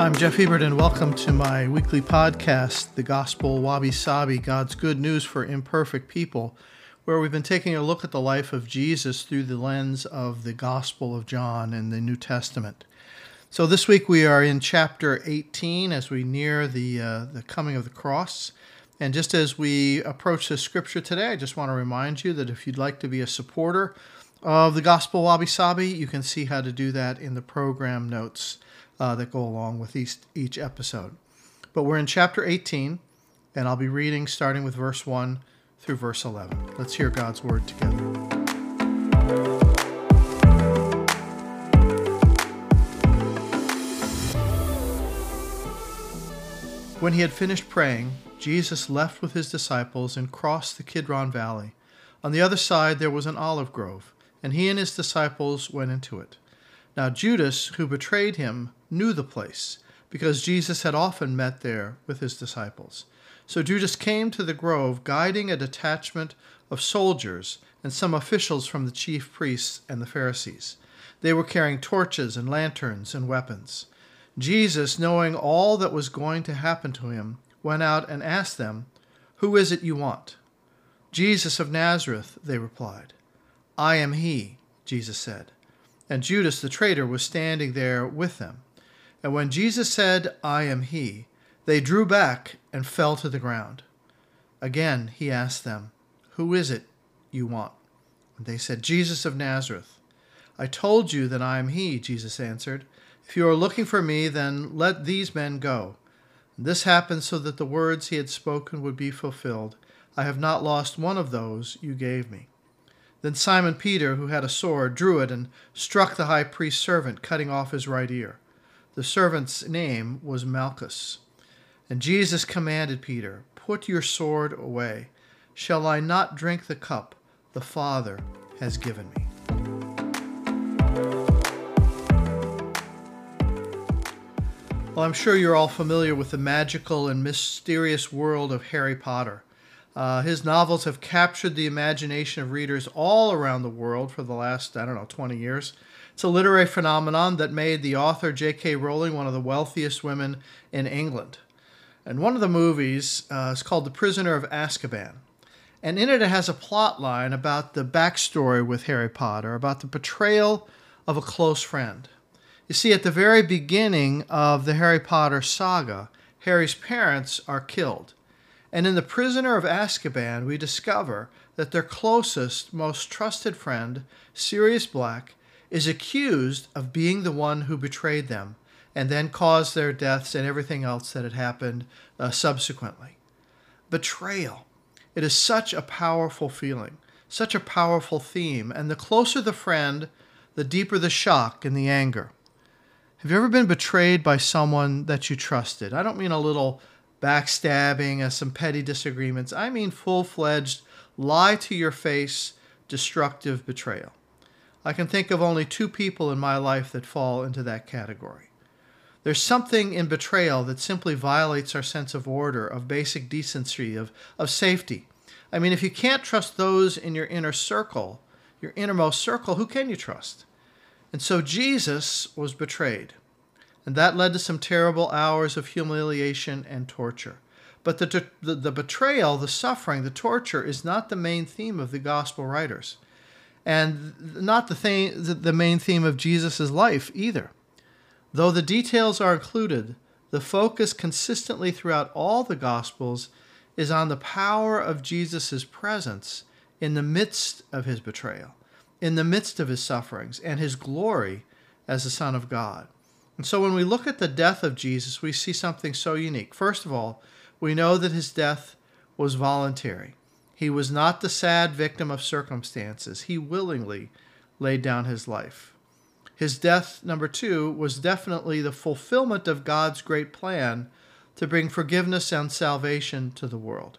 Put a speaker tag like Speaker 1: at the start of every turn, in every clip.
Speaker 1: I'm Jeff Ebert, and welcome to my weekly podcast, The Gospel Wabi Sabi God's Good News for Imperfect People, where we've been taking a look at the life of Jesus through the lens of the Gospel of John in the New Testament. So this week we are in chapter 18 as we near the, uh, the coming of the cross. And just as we approach this scripture today, I just want to remind you that if you'd like to be a supporter of the Gospel Wabi Sabi, you can see how to do that in the program notes uh, that go along with each, each episode. But we're in chapter 18, and I'll be reading starting with verse 1 through verse 11. Let's hear God's word together. When he had finished praying, Jesus left with his disciples and crossed the Kidron Valley. On the other side there was an olive grove, and he and his disciples went into it. Now Judas, who betrayed him, knew the place, because Jesus had often met there with his disciples. So Judas came to the grove, guiding a detachment of soldiers and some officials from the chief priests and the Pharisees. They were carrying torches and lanterns and weapons. Jesus, knowing all that was going to happen to him, went out and asked them, Who is it you want? Jesus of Nazareth, they replied. I am he, Jesus said. And Judas the traitor was standing there with them. And when Jesus said, I am he, they drew back and fell to the ground. Again he asked them, Who is it you want? And they said, Jesus of Nazareth. I told you that I am he, Jesus answered. If you are looking for me, then let these men go. And this happened so that the words he had spoken would be fulfilled. I have not lost one of those you gave me. Then Simon Peter, who had a sword, drew it and struck the high priest's servant, cutting off his right ear. The servant's name was Malchus. And Jesus commanded Peter, Put your sword away. Shall I not drink the cup the Father has given me? Well, I'm sure you're all familiar with the magical and mysterious world of Harry Potter. Uh, his novels have captured the imagination of readers all around the world for the last, I don't know, 20 years. It's a literary phenomenon that made the author J.K. Rowling one of the wealthiest women in England. And one of the movies uh, is called The Prisoner of Azkaban. And in it, it has a plot line about the backstory with Harry Potter, about the betrayal of a close friend. You see, at the very beginning of the Harry Potter saga, Harry's parents are killed. And in The Prisoner of Azkaban, we discover that their closest, most trusted friend, Sirius Black, is accused of being the one who betrayed them and then caused their deaths and everything else that had happened uh, subsequently. Betrayal. It is such a powerful feeling, such a powerful theme, and the closer the friend, the deeper the shock and the anger. Have you ever been betrayed by someone that you trusted? I don't mean a little backstabbing, uh, some petty disagreements. I mean full fledged, lie to your face, destructive betrayal. I can think of only two people in my life that fall into that category. There's something in betrayal that simply violates our sense of order, of basic decency, of, of safety. I mean, if you can't trust those in your inner circle, your innermost circle, who can you trust? And so Jesus was betrayed. And that led to some terrible hours of humiliation and torture. But the, the, the betrayal, the suffering, the torture is not the main theme of the gospel writers and not the, thing, the main theme of Jesus' life either. Though the details are included, the focus consistently throughout all the Gospels is on the power of Jesus' presence in the midst of his betrayal, in the midst of his sufferings, and his glory as the Son of God. And so when we look at the death of Jesus, we see something so unique. First of all, we know that his death was voluntary. He was not the sad victim of circumstances. He willingly laid down his life. His death, number two, was definitely the fulfillment of God's great plan to bring forgiveness and salvation to the world.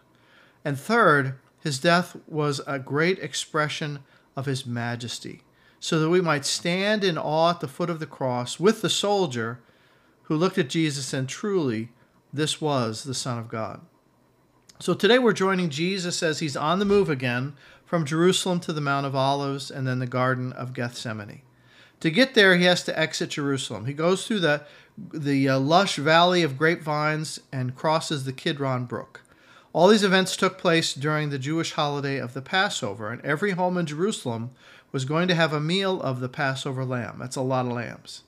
Speaker 1: And third, his death was a great expression of his majesty, so that we might stand in awe at the foot of the cross with the soldier who looked at Jesus and truly, this was the Son of God. So today we're joining Jesus as he's on the move again from Jerusalem to the Mount of Olives and then the Garden of Gethsemane. To get there, he has to exit Jerusalem. He goes through the the uh, lush valley of grapevines and crosses the Kidron Brook. All these events took place during the Jewish holiday of the Passover, and every home in Jerusalem was going to have a meal of the Passover lamb. That's a lot of lambs.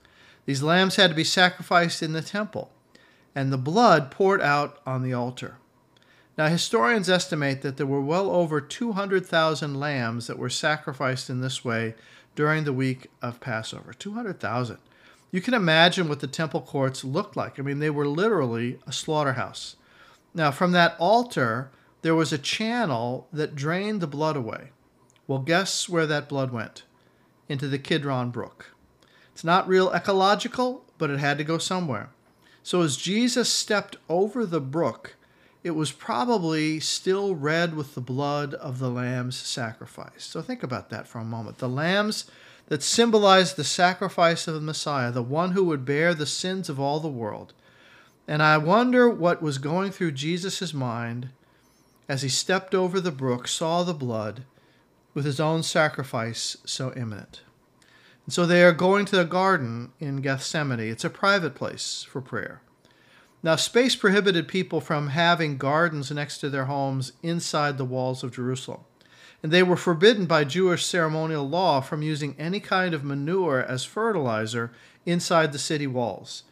Speaker 1: These lambs had to be sacrificed in the temple, and the blood poured out on the altar. Now, historians estimate that there were well over 200,000 lambs that were sacrificed in this way during the week of Passover. 200,000. You can imagine what the temple courts looked like. I mean, they were literally a slaughterhouse. Now, from that altar, there was a channel that drained the blood away. Well, guess where that blood went? Into the Kidron Brook. It's not real ecological, but it had to go somewhere. So as Jesus stepped over the brook, it was probably still red with the blood of the lambs sacrifice. So think about that for a moment. The lambs that symbolized the sacrifice of the Messiah, the one who would bear the sins of all the world. And I wonder what was going through Jesus' mind as he stepped over the brook, saw the blood, with his own sacrifice so imminent. And so they are going to the garden in Gethsemane. It's a private place for prayer. Now, space prohibited people from having gardens next to their homes inside the walls of Jerusalem. And they were forbidden by Jewish ceremonial law from using any kind of manure as fertilizer inside the city walls.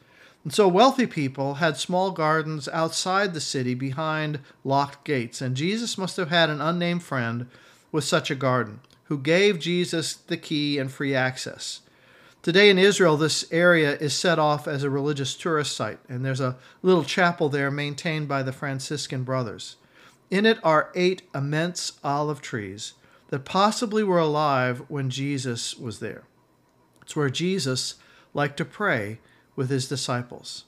Speaker 1: And so wealthy people had small gardens outside the city behind locked gates. And Jesus must have had an unnamed friend with such a garden who gave Jesus the key and free access. Today in Israel, this area is set off as a religious tourist site, and there's a little chapel there maintained by the Franciscan brothers. In it are eight immense olive trees that possibly were alive when Jesus was there. It's where Jesus liked to pray with his disciples.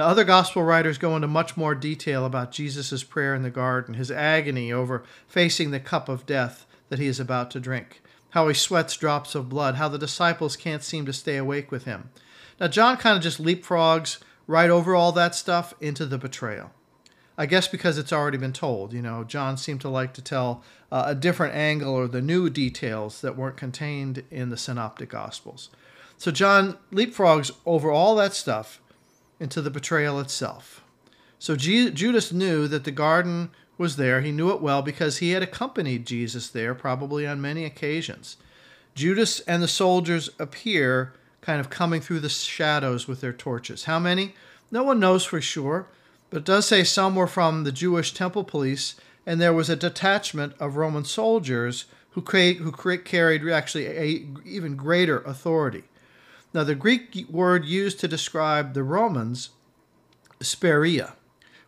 Speaker 1: Now, other gospel writers go into much more detail about Jesus' prayer in the garden, his agony over facing the cup of death that he is about to drink, how he sweats drops of blood, how the disciples can't seem to stay awake with him. Now, John kind of just leapfrogs right over all that stuff into the betrayal. I guess because it's already been told. You know, John seemed to like to tell uh, a different angle or the new details that weren't contained in the synoptic gospels. So John leapfrogs over all that stuff into the betrayal itself. So G- Judas knew that the garden was there. He knew it well because he had accompanied Jesus there probably on many occasions. Judas and the soldiers appear kind of coming through the shadows with their torches. How many? No one knows for sure, but it does say some were from the Jewish temple police, and there was a detachment of Roman soldiers who, who carried actually a even greater authority. Now, the Greek word used to describe the Romans, speria,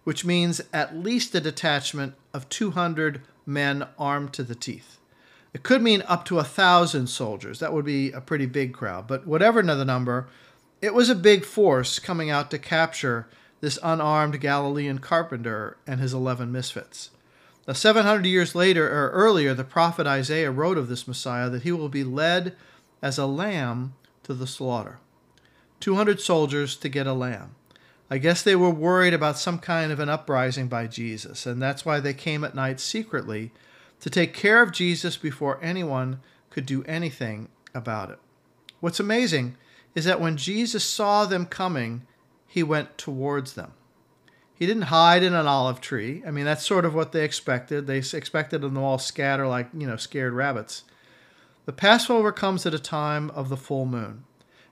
Speaker 1: which means at least a detachment of 200 men armed to the teeth. It could mean up to a thousand soldiers. That would be a pretty big crowd. But whatever the number, it was a big force coming out to capture this unarmed Galilean carpenter and his 11 misfits. Now, 700 years later or earlier, the prophet Isaiah wrote of this Messiah that he will be led as a lamb to the slaughter. 200 soldiers to get a lamb. I guess they were worried about some kind of an uprising by Jesus, and that's why they came at night secretly to take care of Jesus before anyone could do anything about it. What's amazing is that when Jesus saw them coming, he went towards them. He didn't hide in an olive tree. I mean, that's sort of what they expected. They expected them to all scatter like, you know, scared rabbits. The Passover comes at a time of the full moon.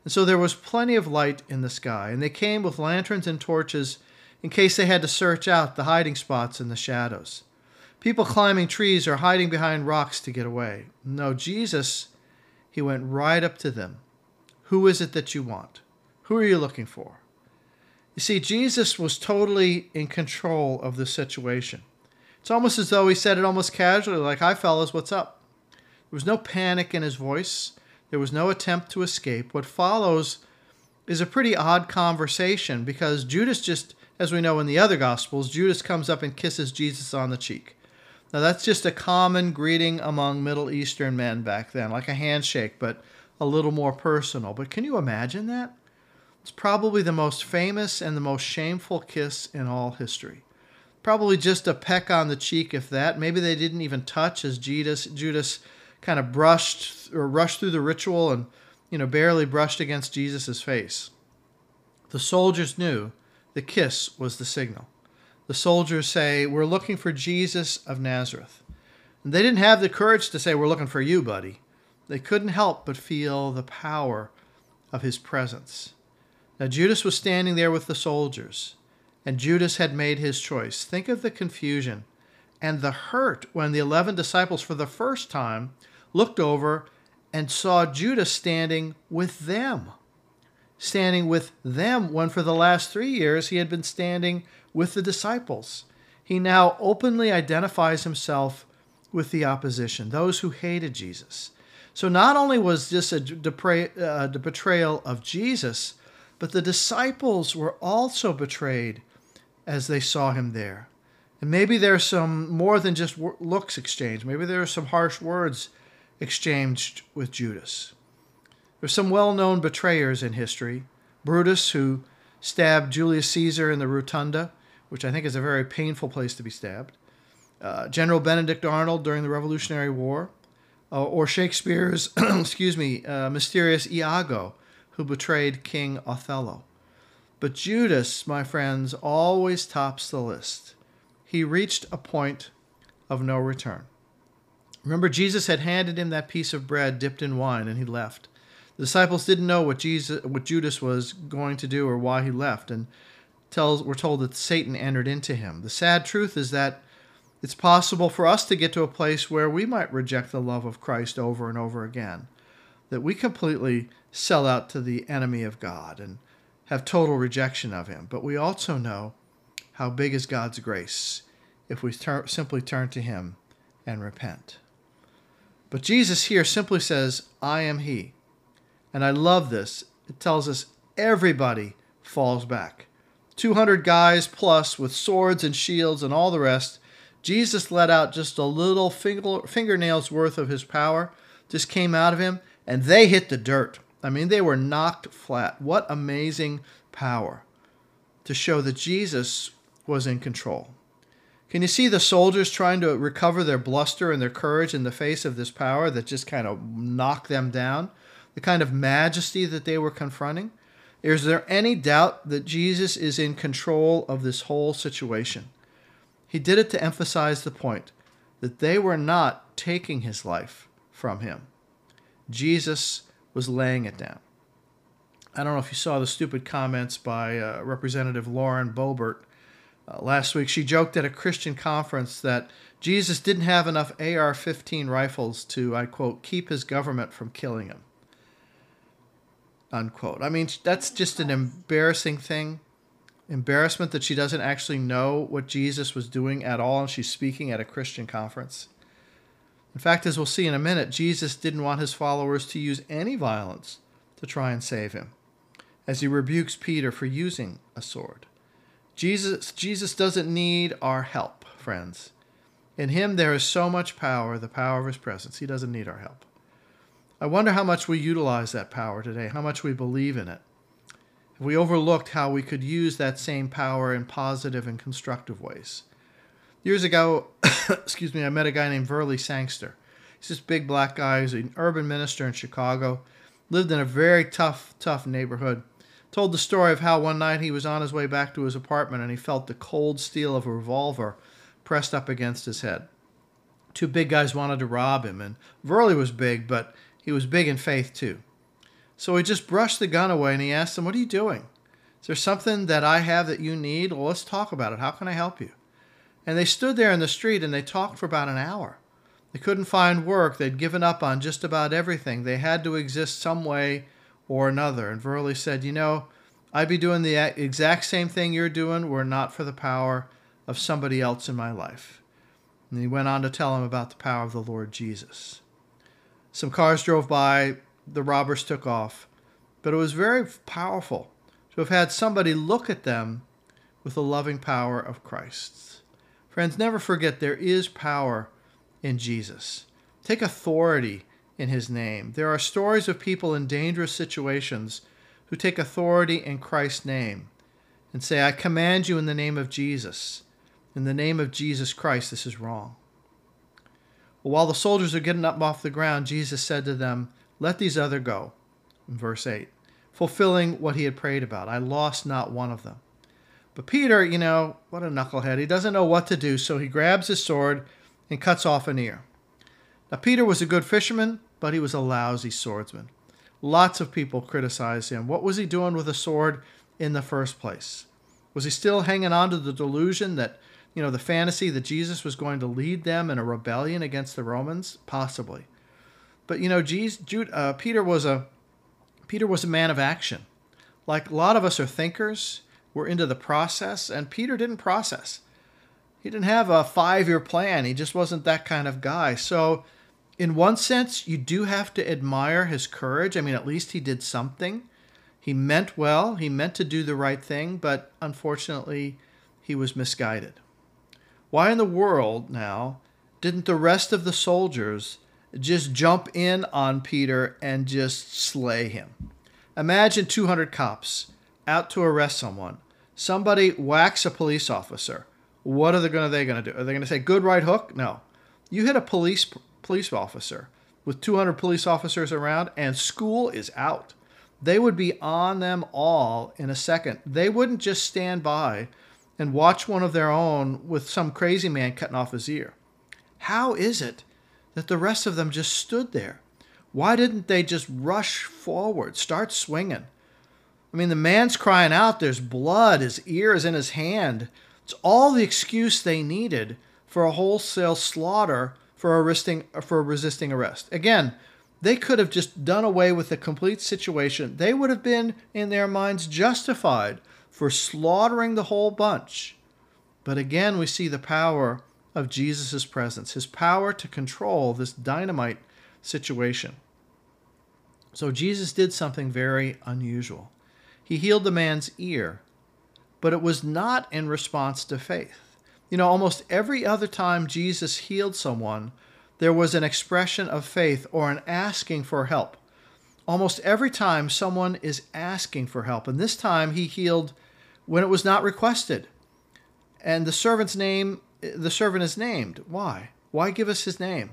Speaker 1: And so there was plenty of light in the sky, and they came with lanterns and torches in case they had to search out the hiding spots in the shadows. People climbing trees or hiding behind rocks to get away. No, Jesus, he went right up to them. Who is it that you want? Who are you looking for? You see, Jesus was totally in control of the situation. It's almost as though he said it almost casually, like, Hi, fellas, what's up? There was no panic in his voice. There was no attempt to escape. What follows is a pretty odd conversation because Judas just, as we know in the other Gospels, Judas comes up and kisses Jesus on the cheek. Now, that's just a common greeting among Middle Eastern men back then, like a handshake, but a little more personal. But can you imagine that? It's probably the most famous and the most shameful kiss in all history. Probably just a peck on the cheek, if that. Maybe they didn't even touch as Judas, Judas kind of brushed or rushed through the ritual and, you know, barely brushed against Jesus' face. The soldiers knew the kiss was the signal. The soldiers say, We're looking for Jesus of Nazareth. And they didn't have the courage to say, We're looking for you, buddy. They couldn't help but feel the power of his presence. Now, Judas was standing there with the soldiers, and Judas had made his choice. Think of the confusion and the hurt when the 11 disciples, for the first time, looked over and saw Judas standing with them. Standing with them when for the last three years he had been standing with the disciples. He now openly identifies himself with the opposition, those who hated Jesus. So not only was this a uh, betrayal of Jesus, but the disciples were also betrayed as they saw him there. And maybe there's some more than just looks exchanged. Maybe there are some harsh words exchanged with Judas. There's some well known betrayers in history. Brutus, who stabbed Julius Caesar in the Rotunda, which I think is a very painful place to be stabbed. Uh, General Benedict Arnold during the Revolutionary War. Uh, or Shakespeare's, excuse me, uh, mysterious Iago, who betrayed King Othello. But Judas, my friends, always tops the list. He reached a point of no return. Remember, Jesus had handed him that piece of bread dipped in wine, and he left. The disciples didn't know what Jesus, what Judas was going to do or why he left, and tells we're told that Satan entered into him. The sad truth is that it's possible for us to get to a place where we might reject the love of Christ over and over again, that we completely sell out to the enemy of God and have total rejection of him. But we also know how big is God's grace if we ter- simply turn to him and repent. But Jesus here simply says, I am He. And I love this. It tells us everybody falls back. 200 guys plus with swords and shields and all the rest. Jesus let out just a little finger, fingernail's worth of his power, just came out of him, and they hit the dirt. I mean, they were knocked flat. What amazing power to show that Jesus was in control. Can you see the soldiers trying to recover their bluster and their courage in the face of this power that just kind of knocked them down? The kind of majesty that they were confronting? Is there any doubt that Jesus is in control of this whole situation? He did it to emphasize the point that they were not taking his life from him. Jesus was laying it down. I don't know if you saw the stupid comments by uh, Representative Lauren Boebert uh, last week, she joked at a Christian conference that Jesus didn't have enough AR 15 rifles to, I quote, keep his government from killing him. Unquote. I mean, that's just an embarrassing thing. Embarrassment that she doesn't actually know what Jesus was doing at all, and she's speaking at a Christian conference. In fact, as we'll see in a minute, Jesus didn't want his followers to use any violence to try and save him, as he rebukes Peter for using a sword. Jesus, Jesus doesn't need our help, friends. In him there is so much power, the power of his presence. He doesn't need our help. I wonder how much we utilize that power today, how much we believe in it. Have we overlooked how we could use that same power in positive and constructive ways? Years ago, excuse me, I met a guy named Verley Sangster. He's this big black guy who's an urban minister in Chicago, lived in a very tough, tough neighborhood told the story of how one night he was on his way back to his apartment and he felt the cold steel of a revolver pressed up against his head. Two big guys wanted to rob him, and Verley was big, but he was big in faith too. So he just brushed the gun away and he asked them, What are you doing? Is there something that I have that you need? Well, let's talk about it. How can I help you? And they stood there in the street and they talked for about an hour. They couldn't find work. They'd given up on just about everything. They had to exist some way or another. And Verley said, You know, I'd be doing the exact same thing you're doing were not for the power of somebody else in my life. And he went on to tell him about the power of the Lord Jesus. Some cars drove by, the robbers took off, but it was very powerful to have had somebody look at them with the loving power of Christ. Friends, never forget there is power in Jesus. Take authority in his name. There are stories of people in dangerous situations who take authority in Christ's name and say, I command you in the name of Jesus. In the name of Jesus Christ, this is wrong. Well, while the soldiers are getting up off the ground, Jesus said to them, Let these other go. In verse 8. fulfilling what he had prayed about. I lost not one of them. But Peter, you know, what a knucklehead. He doesn't know what to do, so he grabs his sword and cuts off an ear. Now, Peter was a good fisherman, but he was a lousy swordsman. Lots of people criticized him. What was he doing with a sword in the first place? Was he still hanging on to the delusion that, you know, the fantasy that Jesus was going to lead them in a rebellion against the Romans? Possibly. But you know, Jesus, Jude, uh, Peter was a Peter was a man of action. Like a lot of us are thinkers, we're into the process, and Peter didn't process. He didn't have a five-year plan. He just wasn't that kind of guy. So in one sense, you do have to admire his courage. I mean, at least he did something. He meant well, he meant to do the right thing, but unfortunately, he was misguided. Why in the world, now, didn't the rest of the soldiers just jump in on Peter and just slay him? Imagine 200 cops out to arrest someone. Somebody whacks a police officer. What are they going to do? Are they going to say good right hook? No. You hit a police police officer with 200 police officers around, and school is out. They would be on them all in a second. They wouldn't just stand by and watch one of their own with some crazy man cutting off his ear. How is it that the rest of them just stood there? Why didn't they just rush forward, start swinging? I mean, the man's crying out, there's blood, his ear is in his hand. It's all the excuse they needed for a wholesale slaughter for resisting for resisting arrest. Again, they could have just done away with the complete situation. They would have been in their minds justified for slaughtering the whole bunch. But again, we see the power of Jesus' presence, his power to control this dynamite situation. So Jesus did something very unusual. He healed the man's ear, but it was not in response to faith. You know, almost every other time Jesus healed someone, there was an expression of faith or an asking for help. Almost every time someone is asking for help, and this time he healed when it was not requested. And the servant's name, the servant is named. Why? Why give us his name?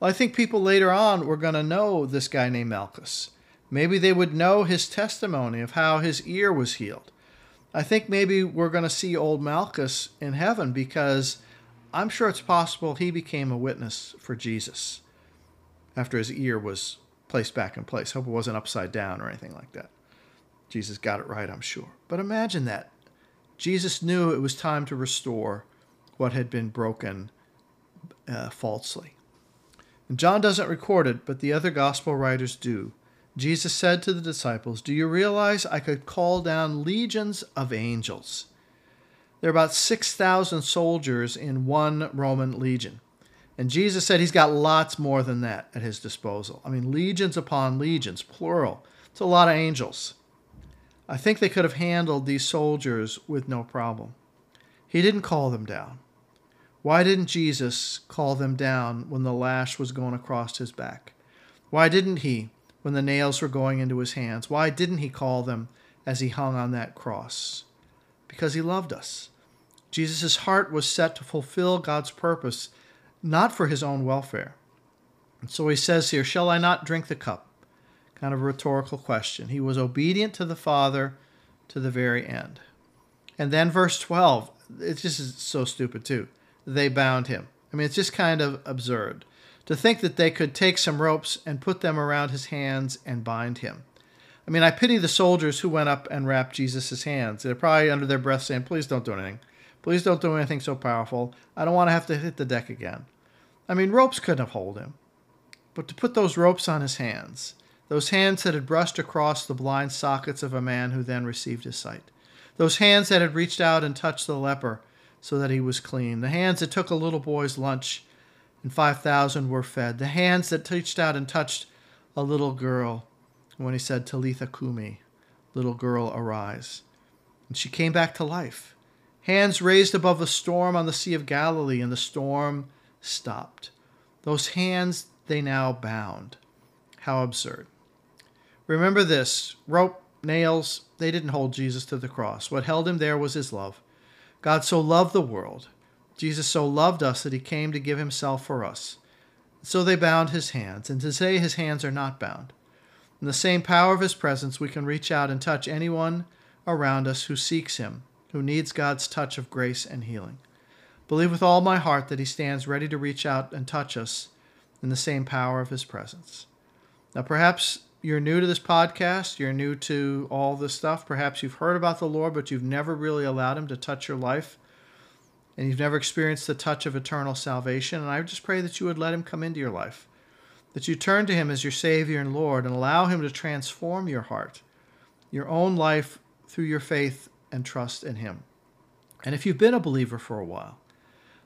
Speaker 1: Well, I think people later on were going to know this guy named Malchus. Maybe they would know his testimony of how his ear was healed. I think maybe we're going to see old Malchus in heaven because I'm sure it's possible he became a witness for Jesus after his ear was placed back in place. Hope it wasn't upside down or anything like that. Jesus got it right, I'm sure. But imagine that. Jesus knew it was time to restore what had been broken uh, falsely. And John doesn't record it, but the other gospel writers do. Jesus said to the disciples, Do you realize I could call down legions of angels? There are about 6,000 soldiers in one Roman legion. And Jesus said he's got lots more than that at his disposal. I mean, legions upon legions, plural. It's a lot of angels. I think they could have handled these soldiers with no problem. He didn't call them down. Why didn't Jesus call them down when the lash was going across his back? Why didn't he when the nails were going into his hands? Why didn't he call them as he hung on that cross? Because he loved us. Jesus' heart was set to fulfill God's purpose, not for his own welfare. And so he says here, Shall I not drink the cup? Kind of a rhetorical question. He was obedient to the Father to the very end. And then verse 12, it's just so stupid too. They bound him. I mean, it's just kind of absurd to think that they could take some ropes and put them around his hands and bind him. I mean, I pity the soldiers who went up and wrapped Jesus' hands. They're probably under their breath saying, Please don't do anything. Please don't do anything so powerful. I don't want to have to hit the deck again. I mean, ropes couldn't have hold him. But to put those ropes on his hands, those hands that had brushed across the blind sockets of a man who then received his sight, those hands that had reached out and touched the leper so that he was clean, the hands that took a little boy's lunch and 5,000 were fed. The hands that reached out and touched a little girl when he said, Talitha Kumi, little girl, arise. And she came back to life. Hands raised above the storm on the Sea of Galilee, and the storm stopped. Those hands they now bound. How absurd. Remember this rope, nails, they didn't hold Jesus to the cross. What held him there was his love. God so loved the world Jesus so loved us that he came to give himself for us. So they bound his hands, and to say his hands are not bound. In the same power of His presence, we can reach out and touch anyone around us who seeks Him, who needs God's touch of grace and healing. Believe with all my heart that He stands ready to reach out and touch us in the same power of His presence. Now, perhaps you're new to this podcast, you're new to all this stuff. Perhaps you've heard about the Lord, but you've never really allowed Him to touch your life, and you've never experienced the touch of eternal salvation. And I just pray that you would let Him come into your life, that you turn to Him as your Savior and Lord, and allow Him to transform your heart, your own life through your faith and trust in Him. And if you've been a believer for a while,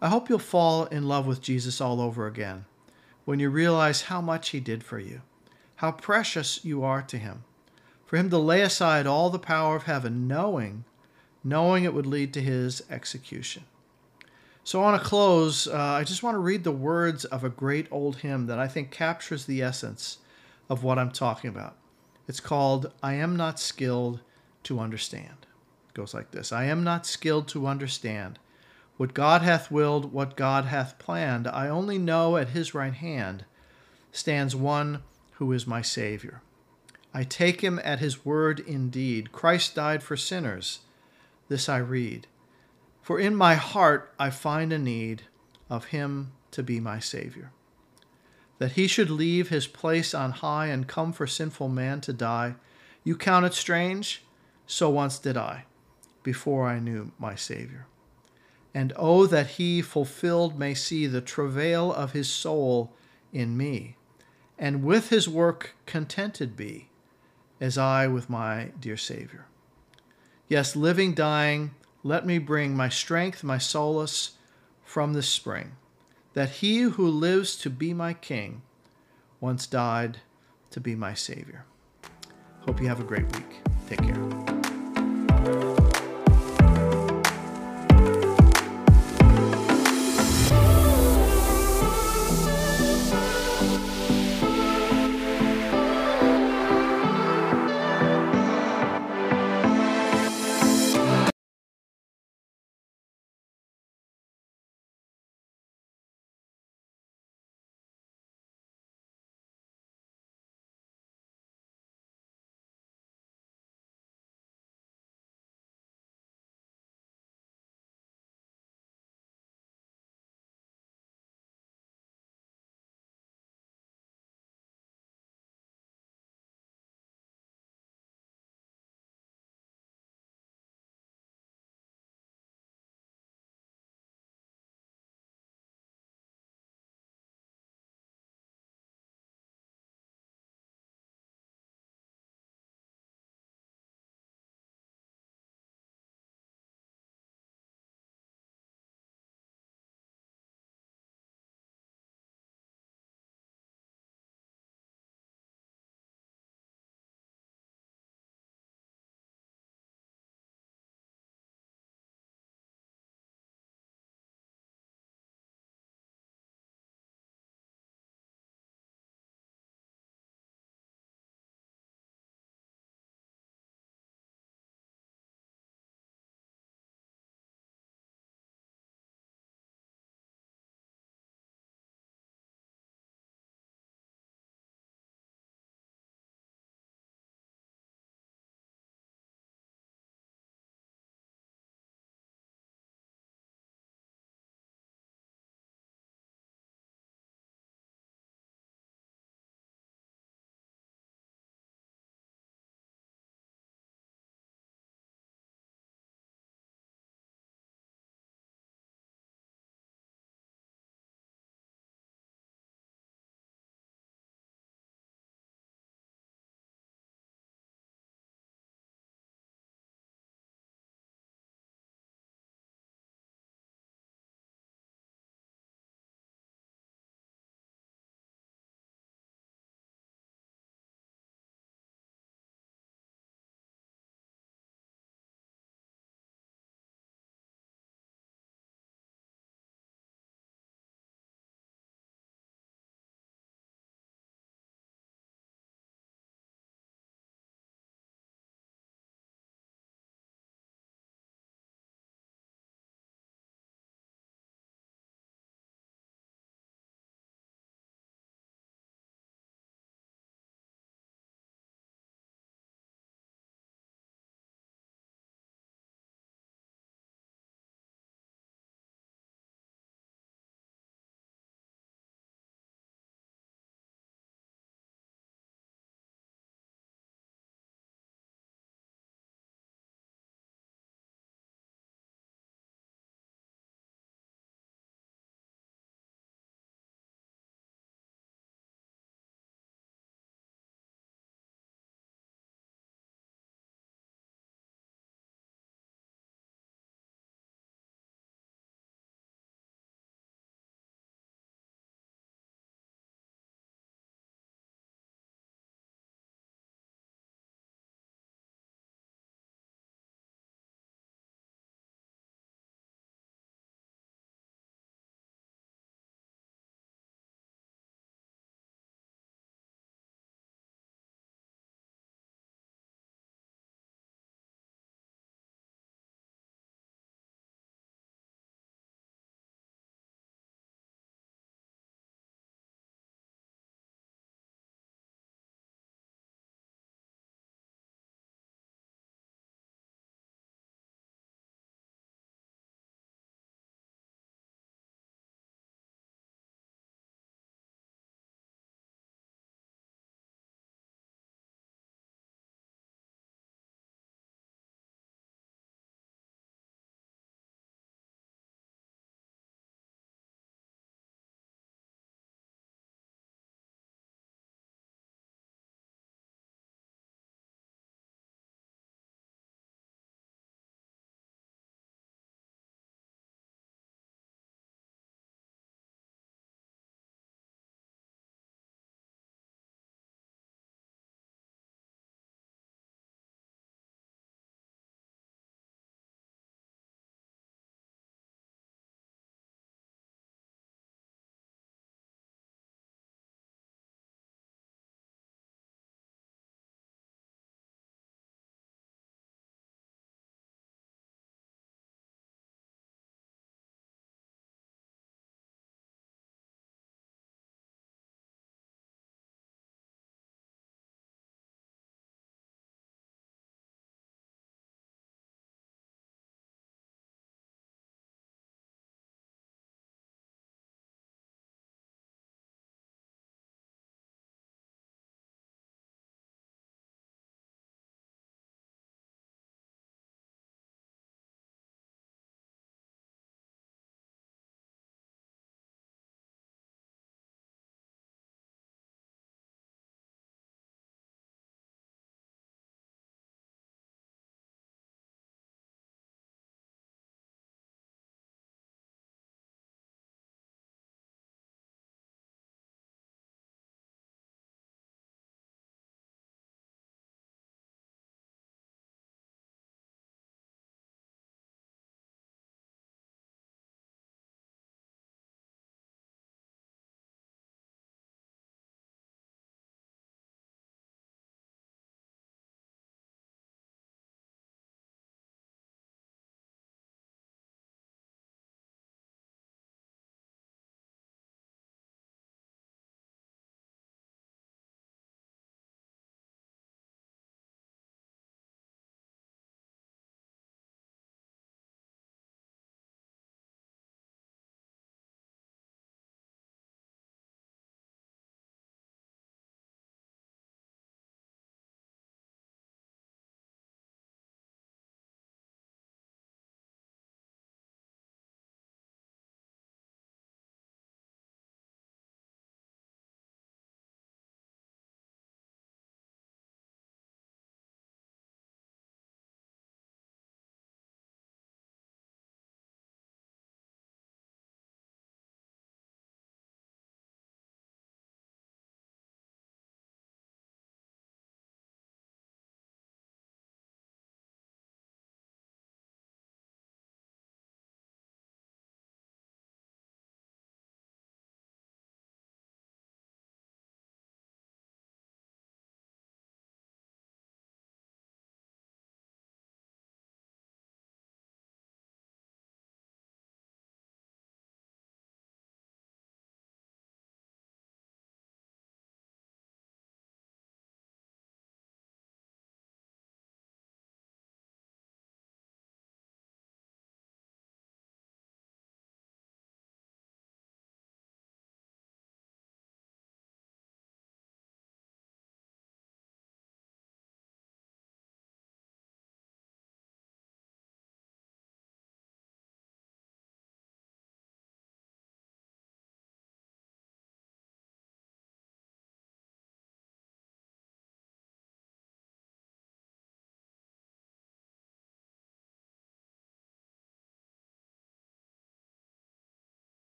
Speaker 1: I hope you'll fall in love with Jesus all over again when you realize how much He did for you how precious you are to him. For him to lay aside all the power of heaven, knowing, knowing it would lead to his execution. So, I want to close. Uh, I just want to read the words of a great old hymn that I think captures the essence of what I'm talking about. It's called I Am Not Skilled to Understand. It goes like this I am not skilled to understand what God hath willed, what God hath planned. I only know at his right hand stands one who is my Savior. I take him at his word indeed. Christ died for sinners. This I read. For in my heart I find a need of him to be my Savior. That he should leave his place on high and come for sinful man to die, you count it strange? So once did I, before I knew my Savior. And oh, that he fulfilled may see the travail of his soul in me and with his work contented be, as I with my dear Savior. Yes, living, dying, let me bring my strength, my solace from this spring, that he who lives to be my King once died to be my Savior. Hope you have a great week. Take care.